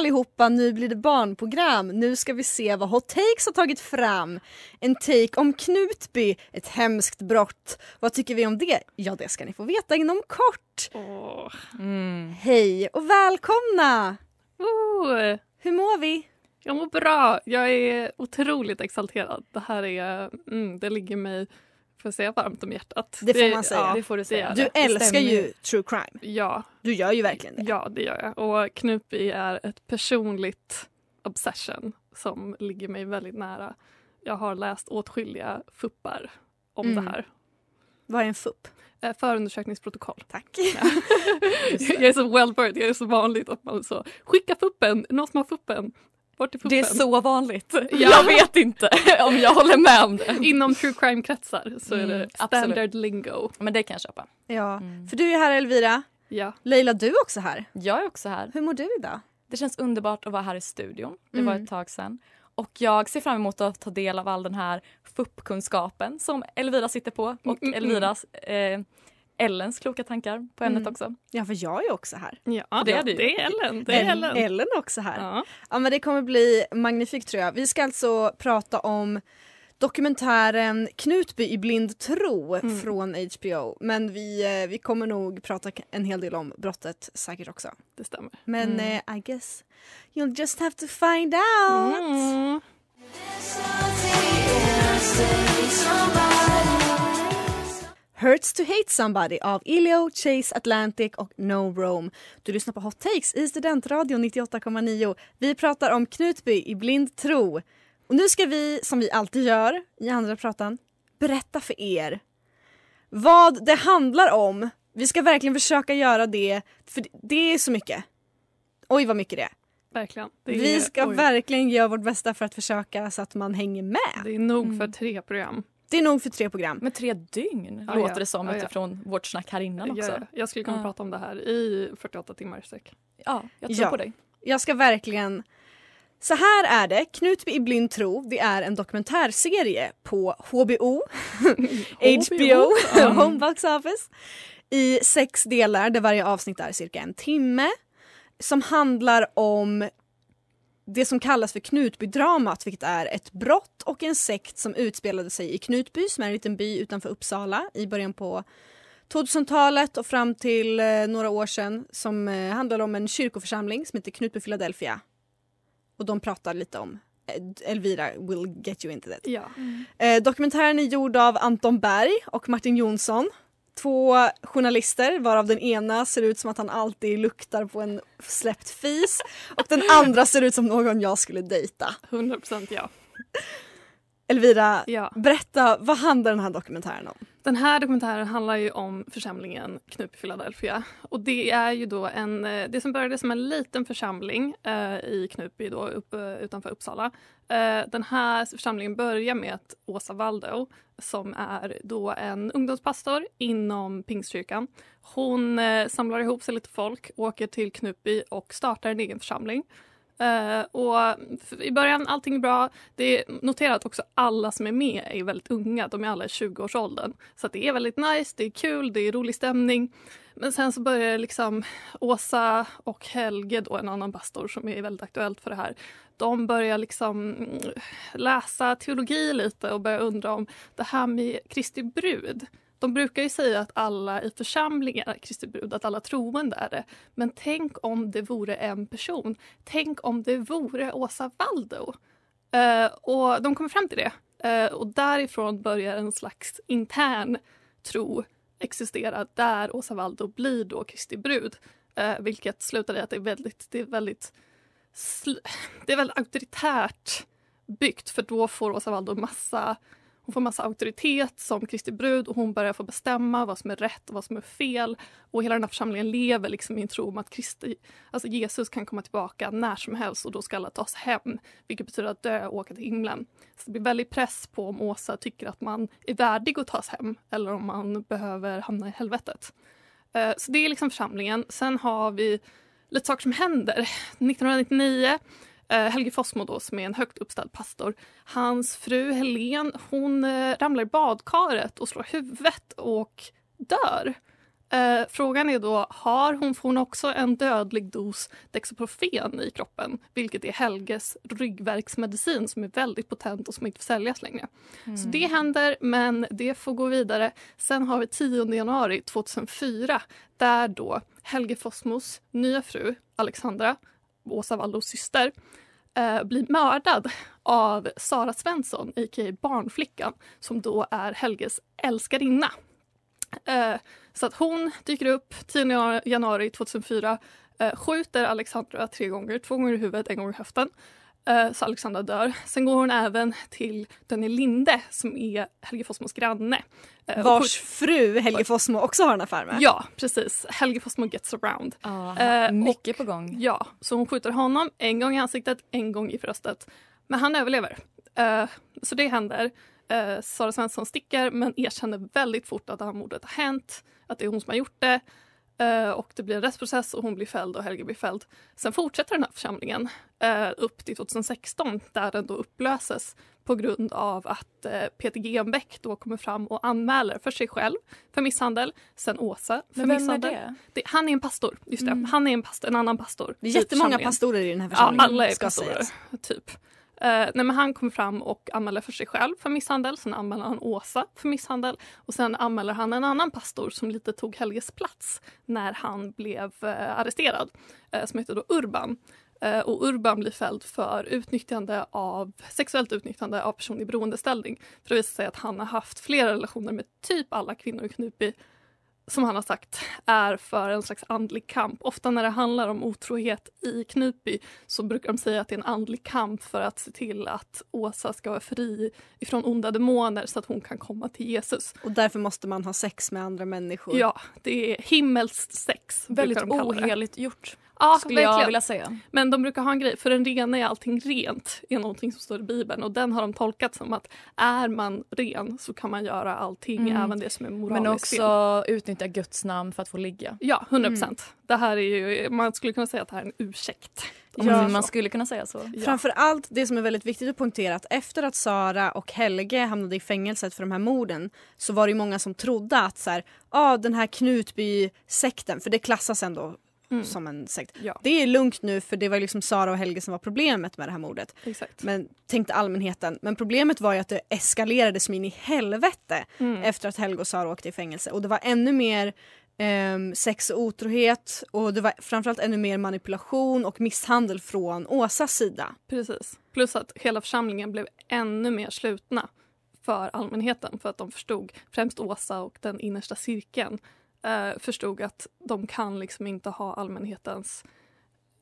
allihopa, nu blir det barnprogram. Nu ska vi se vad Hot Takes har tagit fram. En take om Knutby, ett hemskt brott. Vad tycker vi om det? Ja, det ska ni få veta inom kort. Mm. Hej och välkomna! Oh, Hur mår vi? jag mår bra. Jag är otroligt exalterad. Det här är, mm, det ligger mig, får säga, varmt om hjärtat. Det får man säga. Ja, Det får du säga. Du älskar ju true crime. Ja, Du gör ju verkligen det. ja, det gör jag. Och Knutby är ett personligt obsession som ligger mig väldigt nära. Jag har läst åtskilliga fuppar om Mm. det här. Vad är en FUP? Eh, Förundersökningsprotokoll. Tack. jag är så well versed, jag är så vanligt att man så skicka fuppen, någon som har fuppen. Vart är fuppen? Det är så vanligt. Ja. Jag vet inte om jag håller med om det. Inom true crime-kretsar så är Mm, det absolut. standard lingo. Men det kan jag köpa. Ja, Mm. för du är här Elvira. Ja. Leila, du är också här. Jag är också här. Hur mår du idag? Det känns underbart att vara här i studion. Det var Mm. ett tag sedan. Och jag ser fram emot att ta del av all den här FUP-kunskapen som Elvira sitter på och Mm, mm, Elviras, eh, Ellens kloka tankar på ämnet Mm. också. Ja, för jag är också här. Ja, det är du. det är Ellen. Det är El- Ellen. Ellen är också här. Ja. Ja men det kommer bli magnifikt tror jag. Vi ska alltså prata om dokumentären Knutby i blind tro Mm. från HBO. Men vi, eh, vi kommer nog prata en hel del om brottet säkert också. Det stämmer. Men Mm. eh, I guess you'll just have to find out. Mm. Hurts to hate somebody av Ilio, Chase Atlantic och No Rome. Du lyssnar på Hot Takes i Studentradion 98,9. Vi pratar om Knutby i blind tro. Och nu ska vi, som vi alltid gör i andra pratan, berätta för er vad det handlar om. Vi ska verkligen försöka göra det, för det är så mycket. Oj vad mycket det är. Verkligen. Är, Vi ska oj, verkligen göra vårt bästa för att försöka så att man hänger med. Det är nog Mm. för tre program. Det är nog för tre program. Med tre dygn Ja, låter ja. det som Ja, ja. utifrån vårt snack här innan också. Jag, jag skulle kunna Ja. prata om det här i 48 timmar sträck. Ja, jag tror Ja. på dig. Jag ska verkligen... Så här är det, Knutby i blind tro, det är en dokumentärserie på HBO, HBO, Mm. Home Box Office, i sex delar där varje avsnitt är cirka en timme. Som handlar om det som kallas för Knutbydramat, vilket är ett brott och en sekt som utspelade sig i Knutby, som är en liten by utanför Uppsala i början på 2000-talet och fram till eh, några år sedan som eh, handlar om en kyrkoförsamling som heter Knutby Philadelphia. Och de pratar lite om eh, Elvira will get you into that. Ja. Eh, dokumentären är gjord av Anton Berg och Martin Jonsson. Två journalister varav den ena ser ut som att han alltid luktar på en släppt fis och den andra ser ut som någon jag skulle dejta. 100 procent ja. Elvira, ja. berätta vad handlar den här dokumentären om? Den här dokumentären handlar ju om församlingen Knutby Philadelphia. Och det är ju då en, eh, det som började som en liten församling eh, i Knutby då, upp, eh, utanför Uppsala. Eh, den här församlingen börjar med att Åsa Waldo som är då en ungdomspastor inom Pingstkyrkan. Hon eh, samlar ihop sig lite folk, åker till Knutby och startar en egen församling. Uh, och I början allting bra. Det är noterat att också alla som är med är väldigt unga. De är alla i 20-årsåldern. Så att det är väldigt nice, det är kul, det är rolig stämning. Men sen så börjar liksom Åsa och Helge, då, en annan pastor som är väldigt aktuellt för det här. De börjar liksom mm, läsa teologi lite och börjar undra om det här med Kristi brud. De brukar ju säga att alla i församlingen är Kristi brud, att alla troende är det. Men tänk om det vore en person. Tänk om det vore Åsa Waldo. Eh, och de kommer fram till det. Eh, och därifrån börjar en slags intern tro existera där Åsa Waldo blir då Kristi brud. Eh, vilket slutar i att det är väldigt, det är väldigt, det är väldigt auktoritärt byggt för då får Åsa Waldo massa hon får massa auktoritet som Kristi brud och hon börjar få bestämma vad som är rätt och vad som är fel. Och hela den här församlingen lever liksom i en tro om att Kristi, alltså Jesus kan komma tillbaka när som helst och då ska alla tas hem. Vilket betyder att dö och åka till himlen. Så det blir väldigt press på om Åsa tycker att man är värdig att tas hem eller om man behöver hamna i helvetet. Eh, så det är liksom församlingen. Sen har vi lite saker som händer. 1999 Helge Fossmo då, som är en högt uppställd pastor. Hans fru Helen hon eh, ramlar i badkaret och slår huvudet och dör. Eh, frågan är då, har hon, får hon också en dödlig dos Dexaprofen i kroppen? Vilket är Helges ryggverksmedicin som är väldigt potent och som inte får säljas längre. Så det händer, men det får gå vidare. Sen har vi 10 januari 2004 där då Helge Fossmos nya fru Alexandra, Åsa Waldos syster, eh, blir mördad av Sara Svensson, a.k.a. Barnflickan, som då är Helges älskarinna. Eh, så att hon dyker upp 10 januari 2004, eh, skjuter Alexandra tre gånger, två gånger i huvudet, en gång i höften. Eh, så Alexandra dör. Sen går hon även till Daniel Linde som är Helge Fossmos granne. Eh, och Vars fru Helge Fossmo också har en affär med. Ja, precis. Helge Fossmo gets around. Ja, Eh, mycket på gång. Ja, så hon skjuter honom en gång i ansiktet, en gång i bröstet. Men han överlever. Eh, så det händer. Sara Svensson sticker men erkänner väldigt fort att det här mordet har hänt, att det är hon som har gjort det. Eh, och det blir en rättsprocess och hon blir fälld och Helge blir fälld. Sen fortsätter den här församlingen eh, upp till 2016 där den då upplöses på grund av att eh, Peter Genbeck då kommer fram och anmäler för sig själv för misshandel, sen Åsa för Men vem är misshandel. det? Det, han är en pastor, just det. Mm. Han är en, pastor, en annan pastor. Det är jättemånga pastorer i den här Ja, församlingen. alla är pastorer, sägas. typ. Eh, nej, men han kommer fram och anmäler för sig själv för misshandel. Sen anmäler han Åsa för misshandel. Och sen anmäler han en annan pastor som lite tog Helges plats när han blev eh, arresterad. Eh, som heter då Urban. Och Urban blir fälld för utnyttjande av, sexuellt utnyttjande av person i beroendeställning. För det visar sig att han har haft flera relationer med typ alla kvinnor i Knutby som han har sagt är för en slags andlig kamp. Ofta när det handlar om otrohet i Knutby så brukar de säga att det är en andlig kamp för att se till att Åsa ska vara fri ifrån onda demoner så att hon kan komma till Jesus. Och därför måste man ha sex med andra människor. Ja, det är himmelskt sex. Väldigt oheligt gjort, Ja, skulle jag verkligen. vilja säga. Men de brukar ha en grej, för den rena är allting rent, är någonting som står i Bibeln och den har de tolkat som att är man ren så kan man göra allting, Mm. även det som är moraliskt Men fel. också utnyttja Guds namn för att få ligga. Ja, 100 procent. Det här är ju, man skulle kunna säga att det här är en ursäkt. Om Ja, man skulle kunna säga så. Ja. Framför allt det som är väldigt viktigt att poängtera att efter att Sara och Helge hamnade i fängelset för de här morden så var det ju många som trodde att så här, ah, den här Knutby-sekten, för det klassas ändå Mm. som en sekt. Ja, Det är lugnt nu för det var liksom Sara och Helge som var problemet med det här mordet. exakt. Men tänkte allmänheten. Men problemet var ju att det eskalerade som in i helvete Mm. efter att Helge och Sara åkte i fängelse. Och det var ännu mer ehm, sex och otrohet och det var framförallt ännu mer manipulation och misshandel från Åsas sida. Precis. Plus att hela församlingen blev ännu mer slutna för allmänheten för att de förstod, främst Åsa och den innersta cirkeln, eh, förstod att de kan liksom inte ha allmänhetens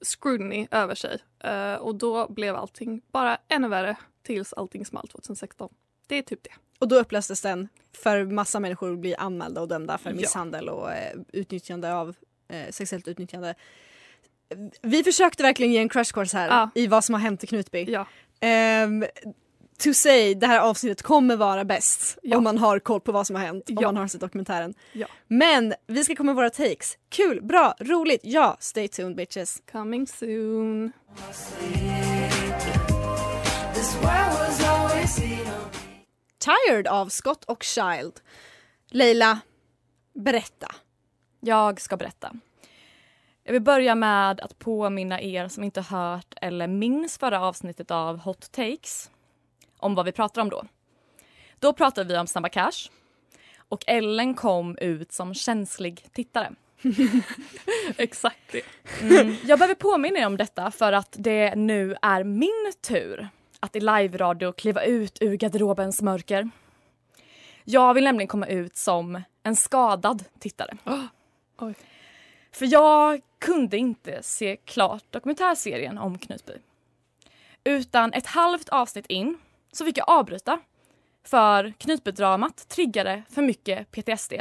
scrutiny över sig. Eh, och då blev allting bara ännu värre tills allting small 2016. Det är typ det. Och då upplöstes den för massa människor blir anmälda och dömda för Ja. misshandel och eh, utnyttjande av eh, sexuellt utnyttjande. Vi försökte verkligen ge en crash course här Ja. i vad som har hänt i Knutby. Ja, Um, to say, det här avsnittet kommer vara bäst Ja. om man har koll på vad som har hänt, om Ja. man har sett dokumentären. Ja. Men vi ska komma med våra takes. Kul, bra, roligt, ja, stay tuned bitches. coming soon. Tired av Scott och Child. Leila, berätta. Jag ska berätta. Jag vill börja med att påminna er som inte hört eller minns förra avsnittet av Hot Takes om vad vi pratar om då. Då pratade vi om Snabba Cash och Ellen kom ut som känslig tittare. Exakt det. Mm. Jag behöver påminna er om detta för att det nu är min tur att i live-radio kliva ut ur garderobens mörker. Jag vill nämligen komma ut som en skadad tittare. Oj. För jag kunde inte se klart dokumentärserien om Knutby. Utan ett halvt avsnitt in så fick jag avbryta för Knutbydramat triggade för mycket PTSD.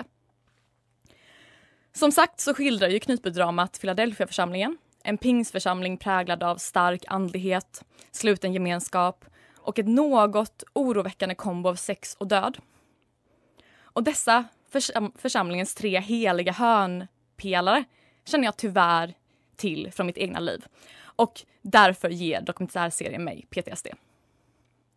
Som sagt så skildrar ju Knutbydramat Philadelphia-församlingen en pingsförsamling präglad av stark andlighet, sluten gemenskap och ett något oroväckande kombo av sex och död. Och dessa försam församlingens tre heliga hörnpelare känner jag tyvärr till från mitt egna liv. Och därför ger dokumentärserien mig PTSD.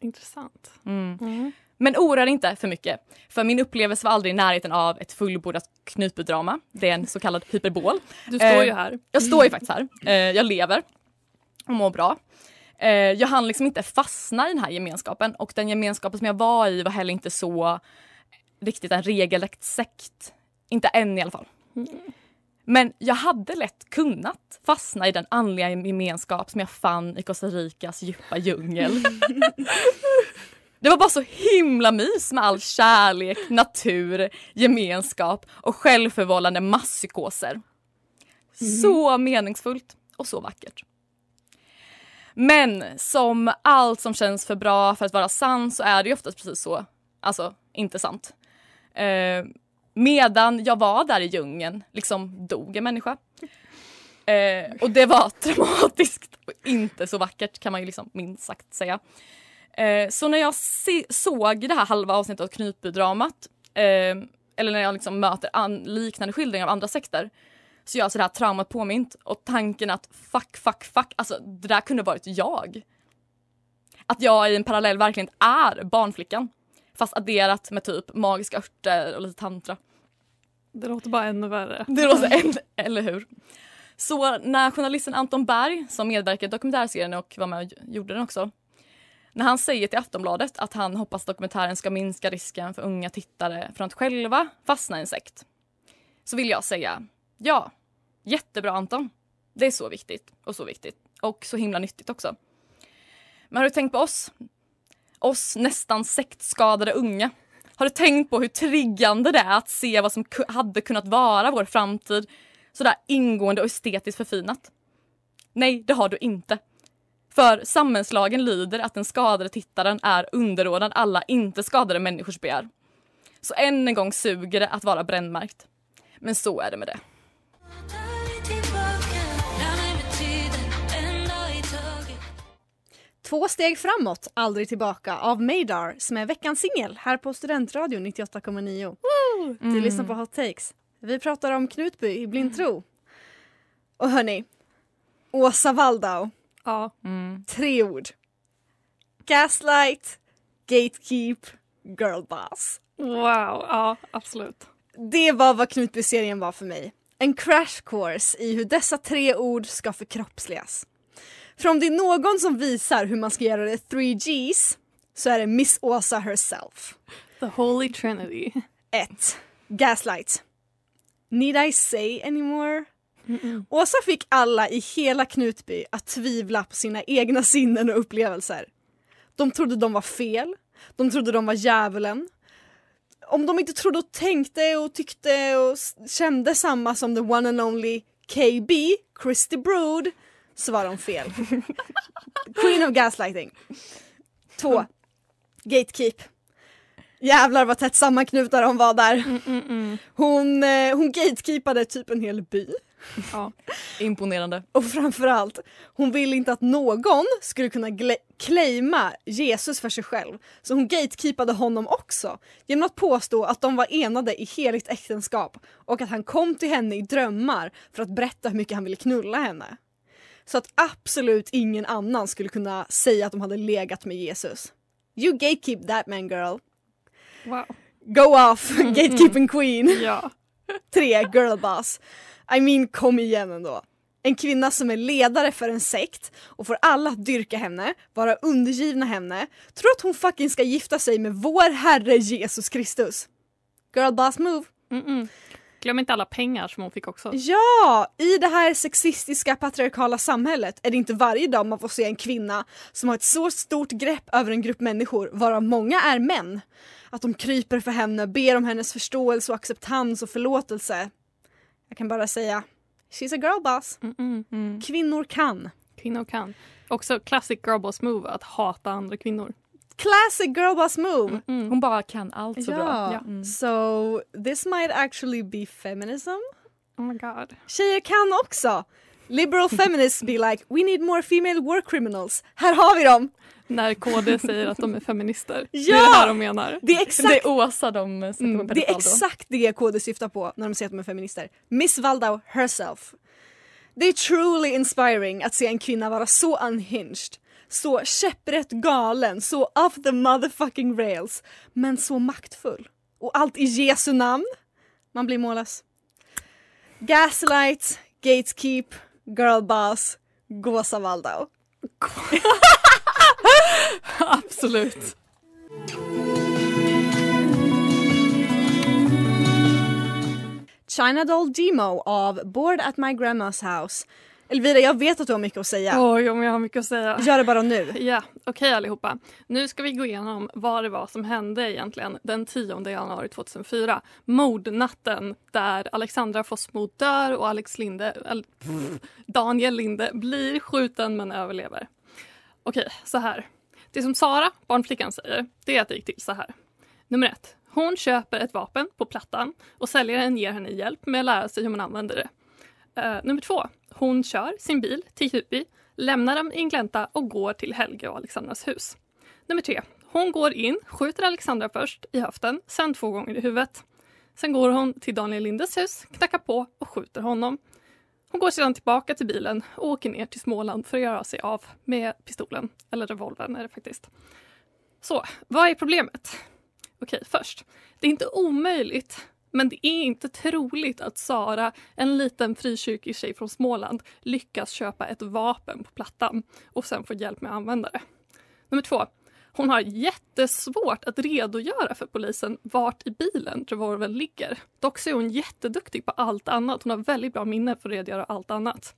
Intressant. Mm. Mm. Men oroa dig inte för mycket, för min upplevelse var aldrig i närheten av ett fullbordat Knutbydrama. Det är en så kallad hyperbol. Du står ju Eh, här. Jag står ju faktiskt här. Eh, jag lever och mår bra. Eh, jag hann liksom inte fastna i den här gemenskapen och den gemenskapen som jag var i var heller inte så riktigt en regelrätt sekt. Inte än i alla fall. Men jag hade lätt kunnat fastna i den andliga gemenskap som jag fann i Costa Ricas djupa djungel. Det var bara så himla mys med all kärlek, natur, gemenskap och självförvållande masspsykoser. Så meningsfullt och så vackert. Men som allt som känns för bra för att vara sant så är det ju oftast precis så. Alltså, inte sant. Eh, medan jag var där i djungeln liksom dog en människa. Eh, och det var traumatiskt och inte så vackert kan man ju liksom minst sagt säga. Eh, så när jag se- såg det här halva avsnittet av Knutbydramat eh, eller när jag liksom möter an- liknande skildringar av andra sekter så gör alltså det här traumat påmint och tanken att fuck, fuck, fuck, alltså det där kunde varit jag. Att jag i en parallell verkligen är barnflickan fast adderat med typ magiska örter och lite tantra. Det låter bara ännu värre. Det låter en, eller hur? Så när journalisten Anton Berg, som medverkade i dokumentärserien och var med och gjorde den också, när han säger till Aftonbladet att han hoppas dokumentären ska minska risken för unga tittare från att själva fastna i en sekt, så vill jag säga ja, jättebra Anton. Det är så viktigt och så viktigt och så himla nyttigt också. Men har du tänkt på oss? Oss nästan sektskadade unga. Har du tänkt på hur triggande det är att se vad som hade kunnat vara vår framtid sådär ingående och estetiskt förfinat? Nej, det har du inte. För samhällslagen lyder att den skadade tittaren är underordnad alla inte skadade människors begär. Så än en gång suger det att vara brännmärkt. Men så är det med det. Två steg framåt, aldrig tillbaka av Madar som är veckans singel här på Studentradion 98,9. Du lyssnar på Hot Takes. Vi pratar om Knutby i blind tro. Och hörni, Åsa Waldau, Ja. tre ord. Gaslight, gatekeep, girlboss. Wow, ja absolut. Det var vad Knutby-serien var för mig. En crash course i hur dessa tre ord ska förkroppsligas. För om det är någon som visar hur man ska göra det 3Gs så är det Miss Åsa herself. The Holy Trinity. 1. Gaslight. Need I say anymore? Åsa fick alla i hela Knutby att tvivla på sina egna sinnen och upplevelser. De trodde de var fel, de trodde de var djävulen. Om de inte trodde och tänkte och tyckte och kände samma som the one and only KB, Christy Brood, var de fel. Queen of gaslighting. 2. Gatekeep. Jävlar vad tätt sammanknutna de var där. Hon, eh, hon gatekeepade typ en hel by. Ja. Imponerande. Och framförallt, hon ville inte att någon skulle kunna claima Jesus för sig själv. Så hon gatekeepade honom också genom att påstå att de var enade i heligt äktenskap och att han kom till henne i drömmar för att berätta hur mycket han ville knulla henne. Så att absolut ingen annan skulle kunna säga att de hade legat med Jesus. You gatekeep that man girl. Wow. Go off, gatekeeping queen. Ja. Tre, girlboss. I mean, kom igen ändå. En kvinna som är ledare för en sekt och får alla att dyrka henne, vara undergivna henne, tror att hon fucking ska gifta sig med vår herre Jesus Kristus. Girlboss move. Mm-mm. Glöm inte alla pengar som hon fick också. Ja! I det här sexistiska patriarkala samhället är det inte varje dag man får se en kvinna som har ett så stort grepp över en grupp människor, varav många är män. Att de kryper för henne, ber om hennes förståelse och acceptans och förlåtelse. Jag kan bara säga, she's a girl boss. Mm-mm. Kvinnor kan. Kvinnor kan. Också classic girlboss move att hata andra kvinnor. Classic girl boss move! Mm. Hon bara kan allt så bra. Ja, Ja. Mm. so this might actually be feminism. Oh my god. Tjejer kan också! Liberal feminists be like, we need more female war criminals. Här har vi dem! När KD säger att de är feminister. Det är Ja! det här de menar. Det är Det exakt, är Åsa de Mm, det är exakt det KD syftar på när de säger att de är feminister. Miss Waldau herself. Det är truly inspiring att se en kvinna vara så unhinged, så käpprätt galen, så off the motherfucking rails, men så maktfull. Och allt i Jesu namn. Man blir mållös. Gaslight, gatekeep, girlboss, Gåsa Waldau. Absolut. China Doll Demo av Bored at my grandma's house. Elvira, jag vet att du har mycket att säga. Oj, om jag har mycket att säga. Gör det bara nu. Ja, okej allihopa. Nu ska vi gå igenom vad det var som hände egentligen den 10 januari 2004. Mordnatten där Alexandra Fossmo dör och Alex Linde, eller, pff, Daniel Linde blir skjuten men överlever. Okej, så här. Det som Sara, barnflickan, säger det är att det gick till så här. Nummer ett. Hon köper ett vapen på Plattan och säljaren ger henne hjälp med att lära sig hur man använder det. Eh, nummer två. Hon kör sin bil till Huby, lämnar dem i en glänta och går till Helge och Alexandras hus. Nummer tre. Hon går in, skjuter Alexandra först i höften, sen två gånger i huvudet. Sen går hon till Daniel Lindes hus, knackar på och skjuter honom. Hon går sedan tillbaka till bilen och åker ner till Småland för att göra sig av med pistolen. Eller revolvern är det faktiskt. Så, vad är problemet? Okej, först. Det är inte omöjligt, men det är inte troligt att Sara, en liten frikyrkig tjej från Småland, lyckas köpa ett vapen på Plattan och sen få hjälp med att använda det. Nummer två. Hon har jättesvårt att redogöra för polisen vart i bilen revolvern ligger. Dock så är hon jätteduktig på allt annat. Hon har väldigt bra minne för att redogöra allt annat.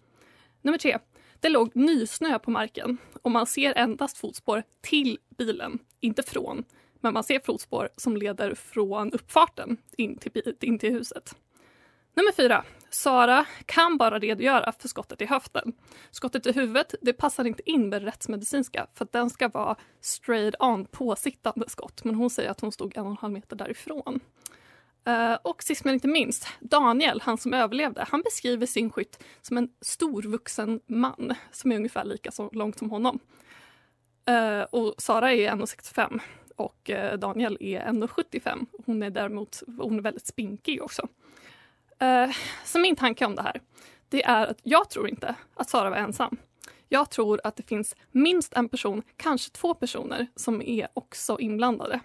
Nummer tre. Det låg nysnö på marken och man ser endast fotspår till bilen, inte från. Men man ser fotspår som leder från uppfarten in till, in till huset. Nummer fyra. Sara kan bara redogöra för skottet i höften. Skottet i huvudet det passar inte in med det rättsmedicinska för att den ska vara straight on påsittande skott. Men hon säger att hon stod en och en halv meter därifrån. Eh, och sist men inte minst, Daniel, han som överlevde, han beskriver sin skytt som en storvuxen man som är ungefär lika så långt som honom. Eh, och Sara är 1,65 och eh, Daniel är 1,75. Hon är däremot hon är väldigt spinkig också. Eh, så min tanke om det här, det är att jag tror inte att Sara var ensam. Jag tror att det finns minst en person, kanske två personer, som är också inblandade.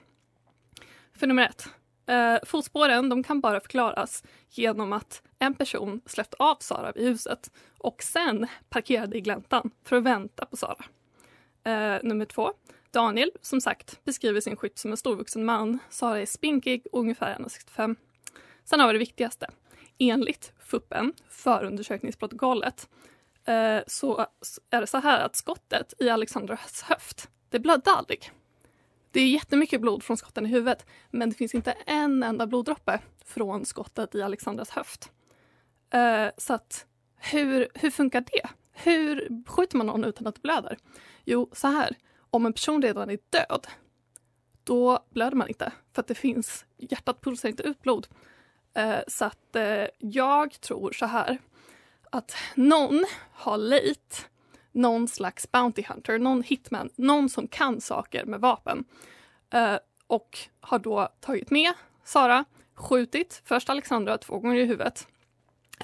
För nummer ett, eh, fotspåren de kan bara förklaras genom att en person släppte av Sara vid huset och sen parkerade i gläntan för att vänta på Sara. Eh, nummer två, Daniel, som sagt, beskriver sin skytt som en storvuxen man. Sara är spinkig och ungefär 1,65. Sen har vi det viktigaste. Enligt FUPen, förundersökningsprotokollet, eh, så är det så här att skottet i Alexandras höft, det blödde aldrig. Det är jättemycket blod från skotten i huvudet, men det finns inte en enda bloddroppe från skottet i Alexandras höft. Eh, så att, hur, hur funkar det? Hur skjuter man någon utan att det blöder? Jo, så här. Om en person redan är död, då blöder man inte för att det finns, hjärtat pulsar inte ut blod. Eh, så att eh, jag tror så här att någon har lejt någon slags Bounty Hunter, någon hitman, någon som kan saker med vapen eh, och har då tagit med Sara, skjutit först Alexandra två gånger i huvudet.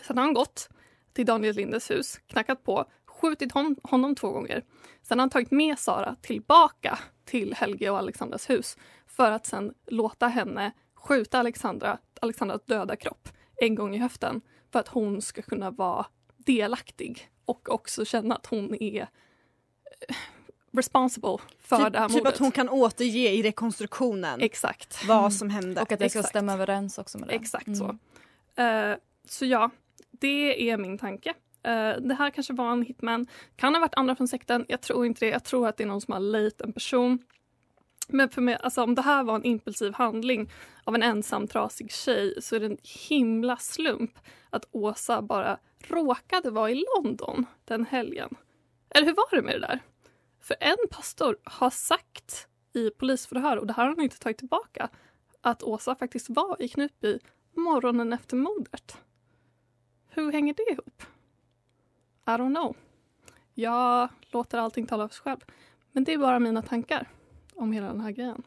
Sen har han gått till Daniel Lindes hus, knackat på, skjutit hon, honom två gånger. Sen har han tagit med Sara tillbaka till Helge och Alexandras hus för att sen låta henne skjuta Alexandra, Alexandras döda kropp en gång i höften för att hon ska kunna vara delaktig och också känna att hon är eh, responsible för det här Typ, typ mordet. att hon kan återge i rekonstruktionen Exakt. vad som hände. Och att det ska stämma överens också med det. Exakt Mm. så. Eh, så ja, det är min tanke. Eh, det här kanske var en hitman. Kan ha varit andra från sekten. Jag tror inte det. Jag tror att det är någon som har lejt en person. Men för mig, alltså, om det här var en impulsiv handling av en ensam trasig tjej så är det en himla slump att Åsa bara råkade vara i London den helgen. Eller hur var det med det där? För en pastor har sagt i polisförhör, och det här har han inte tagit tillbaka, att Åsa faktiskt var i Knutby morgonen efter mordet. Hur hänger det ihop? I don't know. Jag låter allting tala för sig själv. Men det är bara mina tankar om hela den här grejen.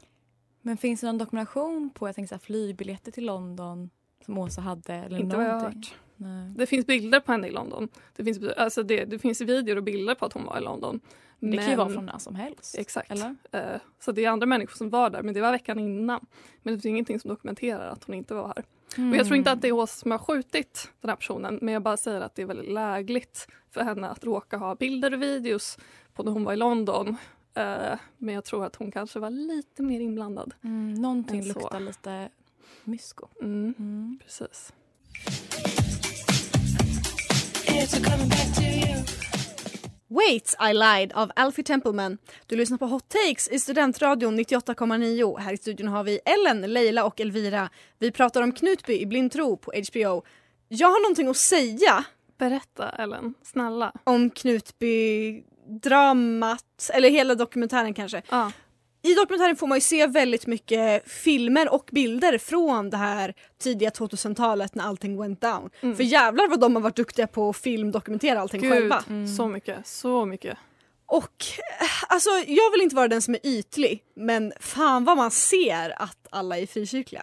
Men finns det någon dokumentation på jag tänker så här, flygbiljetter till London som Åsa hade? Eller Inte vad jag har hört. Nej. Det finns bilder på henne i London. Det finns, alltså det, det finns videor och bilder på att hon var i London. Men det kan ju vara från när som helst. Exakt. Eller? Eh, så det är andra människor som var där, men det var veckan innan. Men det finns ingenting som dokumenterar att hon inte var här. Och jag tror inte att det är Åsa som har skjutit den här personen, men jag bara säger att det är väldigt lägligt för henne att råka ha bilder och videos på när hon var i London. Eh, men jag tror att hon kanske var lite mer inblandad. Mm, någonting luktar lite mysko. Mm, Mm. precis. Wait I lied av Alfie Templeman. Du lyssnar på Hot Takes i Studentradion 98,9. Här i studion har vi Ellen, Leila och Elvira. Vi pratar om Knutby i Blind tro på HBO. Jag har någonting att säga Berätta Ellen, snälla. om Knutby-dramat, eller hela dokumentären kanske. Ja. I dokumentären får man ju se väldigt mycket filmer och bilder från det här tidiga 2000-talet när allting went down. Mm. För jävlar vad de har varit duktiga på att filmdokumentera allting Gud, själva. så mycket, så mycket. Och eh, alltså jag vill inte vara den som är ytlig men fan vad man ser att alla är frikyrkliga.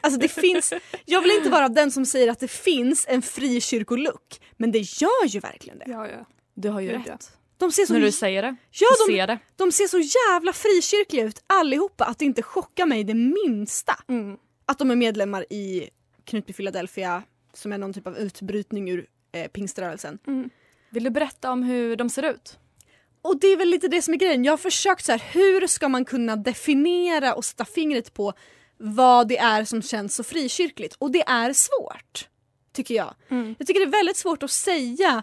Alltså det finns, jag vill inte vara den som säger att det finns en frikyrkolook men det gör ju verkligen det. Ja, ja. Du har ju ja. rätt. De ser så, När du säger det. ja, de, ser det. de ser så jävla frikyrkliga ut allihopa att det inte chockar mig det minsta Mm. att de är medlemmar i Knutby Philadelphia som är någon typ av utbrytning ur eh, pingströrelsen. Mm. Vill du berätta om hur de ser ut? Och det är väl lite det som är grejen. Jag har försökt så här, hur ska man kunna definiera och sätta fingret på vad det är som känns så frikyrkligt? Och det är svårt, tycker jag. Mm. Jag tycker det är väldigt svårt att säga,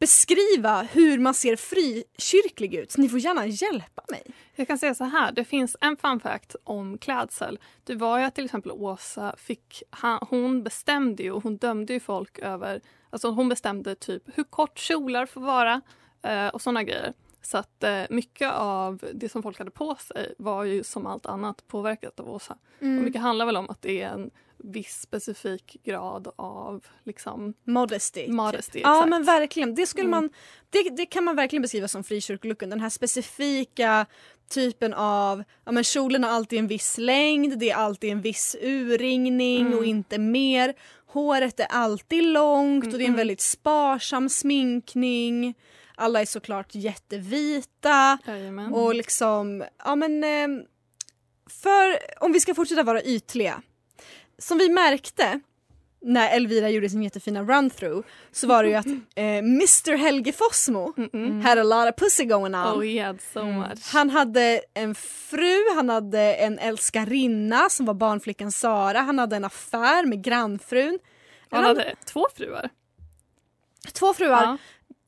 beskriva hur man ser frikyrklig ut. Så ni får gärna hjälpa mig. Jag kan säga så här, det finns en fun fact om klädsel. Det var ju att till exempel Åsa fick, hon bestämde ju och hon dömde ju folk över, alltså hon bestämde typ hur kort kjolar får vara eh, och sådana grejer. Så att eh, mycket av det som folk hade på sig var ju som allt annat påverkat av Åsa. Och mycket handlar väl om att det är en viss specifik grad av liksom Modesty. typ. modesty. Ja exakt. men verkligen, det, skulle Mm. man, det, det kan man verkligen beskriva som frikyrkolooken. Den här specifika typen av, ja men kjolen har alltid en viss längd, det är alltid en viss urringning Mm. och inte mer. Håret är alltid långt och det är en väldigt sparsam sminkning. Alla är såklart jättevita Jajamän. och liksom, ja men ehm, för om vi ska fortsätta vara ytliga. Som vi märkte när Elvira gjorde sin jättefina run-through så var det ju att eh, Mr Helge Fossmo Mm-mm. had a lot of pussy going on. Oh yeah, so Mm. much. Han hade en fru, han hade en älskarinna som var barnflickan Sara, han hade en affär med grannfrun. Han hade två fruar. Två fruar.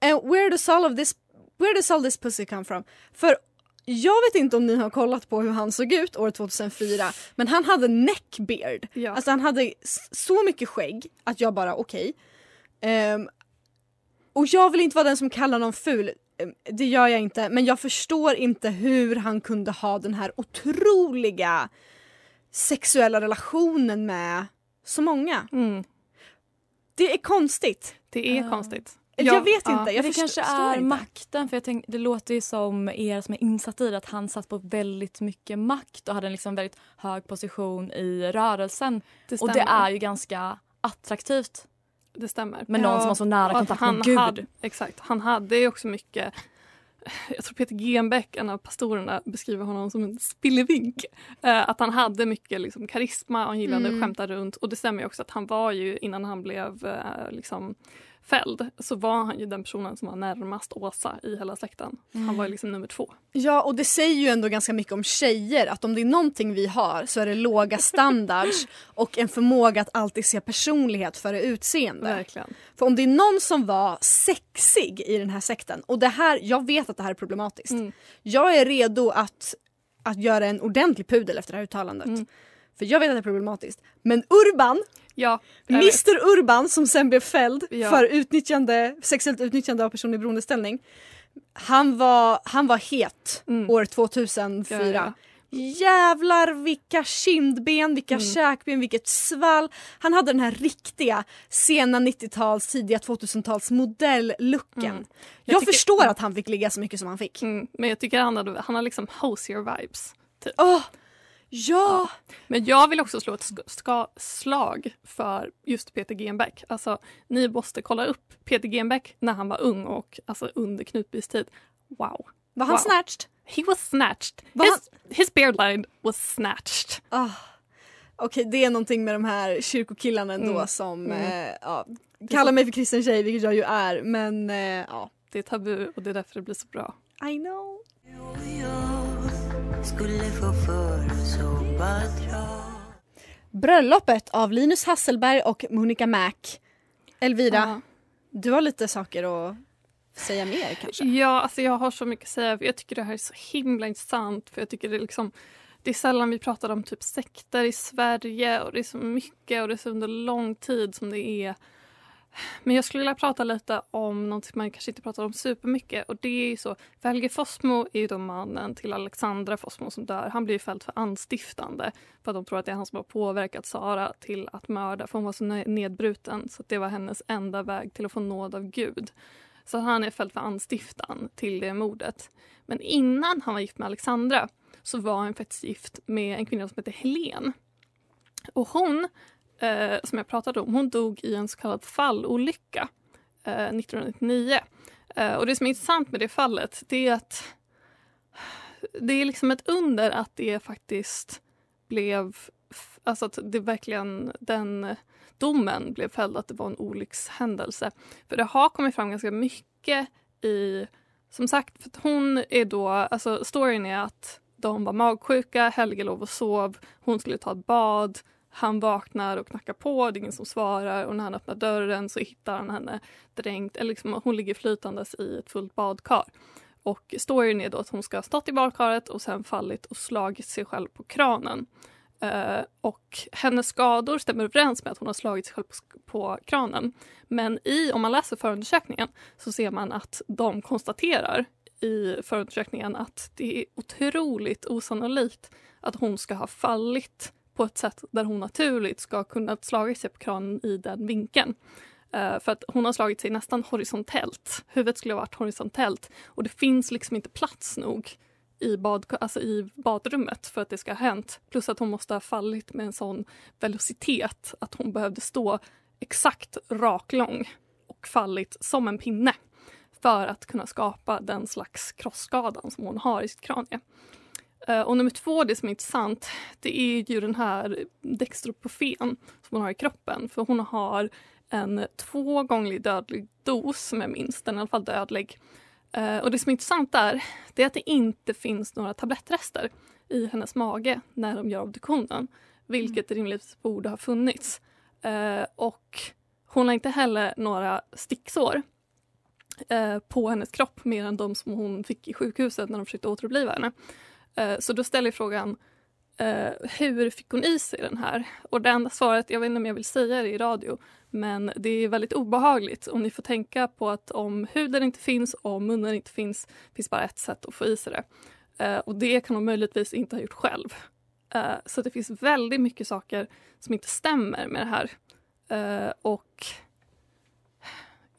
Ja. And where does all of this, where does all this pussy come from? För jag vet inte om ni har kollat på hur han såg ut år 2004 men han hade neckbeard. Ja. Alltså han hade så mycket skägg att jag bara okej. Ehm, och jag vill inte vara den som kallar någon ful. Ehm, Det gör jag inte men jag förstår inte hur han kunde ha den här otroliga sexuella relationen med så många. Mm. Det är konstigt. Det är Ja. konstigt. Jag vet ja. inte. Jag det kanske är inte. makten. För jag tänk, Det låter ju som er som är insatta i det att han satt på väldigt mycket makt och hade en liksom väldigt hög position i rörelsen. Det Och det är ju ganska attraktivt det stämmer. med Ja. någon som har så nära kontakt han med Gud. Hade, exakt, han hade ju också mycket jag tror Peter Genbeck, en av pastorerna, beskriver honom som en spillevink. Eh, att han hade mycket liksom, karisma och han gillade Mm. att skämta runt. Och det stämmer ju också att han var ju, innan han blev eh, liksom, fälld så var han ju den personen som var närmast Åsa i hela släkten. Han var ju liksom nummer två. Ja, och det säger ju ändå ganska mycket om tjejer att om det är någonting vi har så är det låga standards och en förmåga att alltid se personlighet före utseende. Verkligen. För om det är någon som var sexig i den här sekten och det här, jag vet att det här är problematiskt. Mm. Jag är redo att, att göra en ordentlig pudel efter det här uttalandet. Mm. För jag vet att det är problematiskt. Men Urban, Ja. Mr Urban som sen blev fälld Ja. för utnyttjande, sexuellt utnyttjande av person i beroendeställning. Han var, han var het Mm. år 2004. Ja. Jävlar vilka kindben, vilka Mm. käkben, vilket svall. Han hade den här riktiga sena 90-tals, tidiga 2000-tals modellooken. Mm. Jag, Jag tycker- förstår att han fick ligga så mycket som han fick. Mm, men jag tycker han, hade, han har liksom hosier vibes. Typ. Åh, ja! Men jag vill också slå ett slag för just Peter Genbeck. Alltså, ni måste kolla upp Peter Genbeck när han var ung och alltså, under Knutbys tid. Wow. Var han Wow. snatched? He was snatched. Var His, his beardline was snatched. Ah. Okej, det är någonting med de här kyrkokillarna ändå Mm. som Mm. eh, ja, kallar mig för kristen tjej, vilket jag ju är. Men eh, ja, Det är tabu och det är därför det blir så bra. I know. Bröllopet av Linus Hasselberg och Monica Mac. Elvira, Ja. du har lite saker att säga mer kanske? Ja, alltså jag har så mycket att säga. För jag tycker det här är så himla intressant. För jag tycker det är liksom det är sällan vi pratar om typ sekter i Sverige och det är så mycket och det är så under lång tid som det är. Men jag skulle vilja prata lite om något man kanske inte pratar om supermycket och det är ju så. För Helge Fossmo är ju då mannen till Alexandra Fossmo som dör. Han blir ju fälld för anstiftande för att de tror att det är han som har påverkat Sara till att mörda för hon var så nedbruten så att det var hennes enda väg till att få nåd av Gud. Så han är fälld för anstiftan till det mordet. Men innan han var gift med Alexandra så var han faktiskt gift med en kvinna som heter Helen. Och hon, eh, som jag pratade om, hon dog i en så kallad fallolycka eh, 1999. Eh, och det som är intressant med det fallet det är att det är liksom ett under att det faktiskt blev, alltså att det verkligen den domen blev fälld att det var en olyckshändelse. För det har kommit fram ganska mycket i, som sagt, för att hon är då, alltså storyn är att de var magsjuka, Helge låg och sov, hon skulle ta ett bad, han vaknar och knackar på, det är ingen som svarar och när han öppnar dörren så hittar han henne dränkt, eller liksom, hon ligger flytandes i ett fullt badkar. Och storyn är då att hon ska ha stått i badkaret och sen fallit och slagit sig själv på kranen. Eh, och hennes skador stämmer överens med att hon har slagit sig själv på, på kranen. Men i, om man läser förundersökningen så ser man att de konstaterar i förundersökningen att det är otroligt osannolikt att hon ska ha fallit på ett sätt där hon naturligt ska ha kunnat slagit sig på kranen i den vinkeln. Uh, för att hon har slagit sig nästan horisontellt. Huvudet skulle ha varit horisontellt och det finns liksom inte plats nog i, bad, alltså i badrummet för att det ska ha hänt. Plus att hon måste ha fallit med en sån velocitet att hon behövde stå exakt raklång och fallit som en pinne för att kunna skapa den slags krossskadan som hon har i sitt kranie. Eh, Och nummer två, det som är intressant, det är ju den här dextroprofen som hon har i kroppen. För hon har en två gånger dödlig dos som jag minns, den i alla fall dödlig. Eh, Och det som är intressant där, det är att det inte finns några tablettrester i hennes mage när de gör obduktionen. Vilket rimligtvis borde ha funnits. Eh, Och hon har inte heller några sticksår på hennes kropp mer än de som hon fick i sjukhuset när de försökte återuppliva henne. Eh, så då ställer jag frågan eh, hur fick hon i sig den här? Och det enda svaret, jag vet inte om jag vill säga det i radio, men det är väldigt obehagligt om ni får tänka på att om huden inte finns och om munnen inte finns, finns bara ett sätt att få i sig det. Eh, och det kan hon möjligtvis inte ha gjort själv. Eh, så det finns väldigt mycket saker som inte stämmer med det här. Och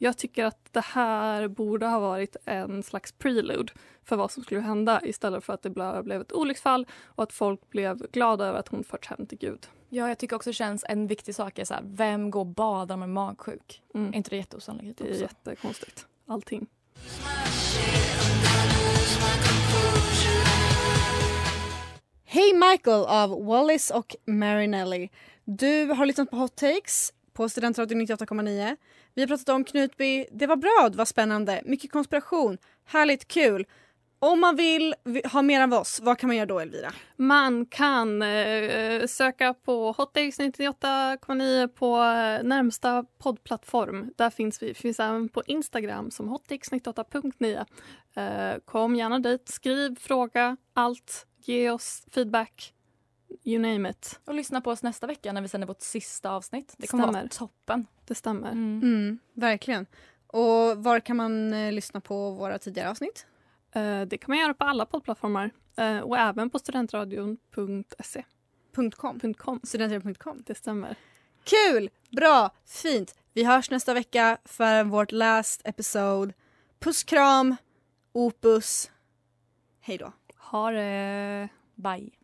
jag tycker att det här borde ha varit en slags prelude för vad som skulle hända istället för att det bara blev ett olycksfall och att folk blev glada över att hon förts hem till Gud. Ja, jag tycker också det känns en viktig sak är så här, vem går och badar med magsjuk? Mm. Är inte det jätteosannolikt Det är också? jättekonstigt. Allting. Hey Michael av Wallis och Marinelli. Du har lyssnat på Hot Takes på Studentradion 98,9. Vi har pratat om Knutby. Det var bra, det var spännande. Mycket konspiration. Härligt, kul. Om man vill ha mer av oss, vad kan man göra då Elvira? Man kan eh, söka på Hotdays 98,9 på eh, närmsta poddplattform. Där finns vi. finns även på Instagram som hotdays 98.9. Eh, kom gärna dit, skriv, fråga, allt. Ge oss feedback. You name it. Och lyssna på oss nästa vecka när vi sänder vårt sista avsnitt. Det kommer vara Stämmer. toppen. Det stämmer. Mm. Mm, verkligen. Och var kan man eh, lyssna på våra tidigare avsnitt? Eh, det kan man göra på alla poddplattformar eh, och även på studentradion.se. .com. .com. Studentradion.com. Det stämmer. Kul! Bra! Fint! Vi hörs nästa vecka för vårt last episode. Puss kram! Opus. Hej då. Ha det! Bye.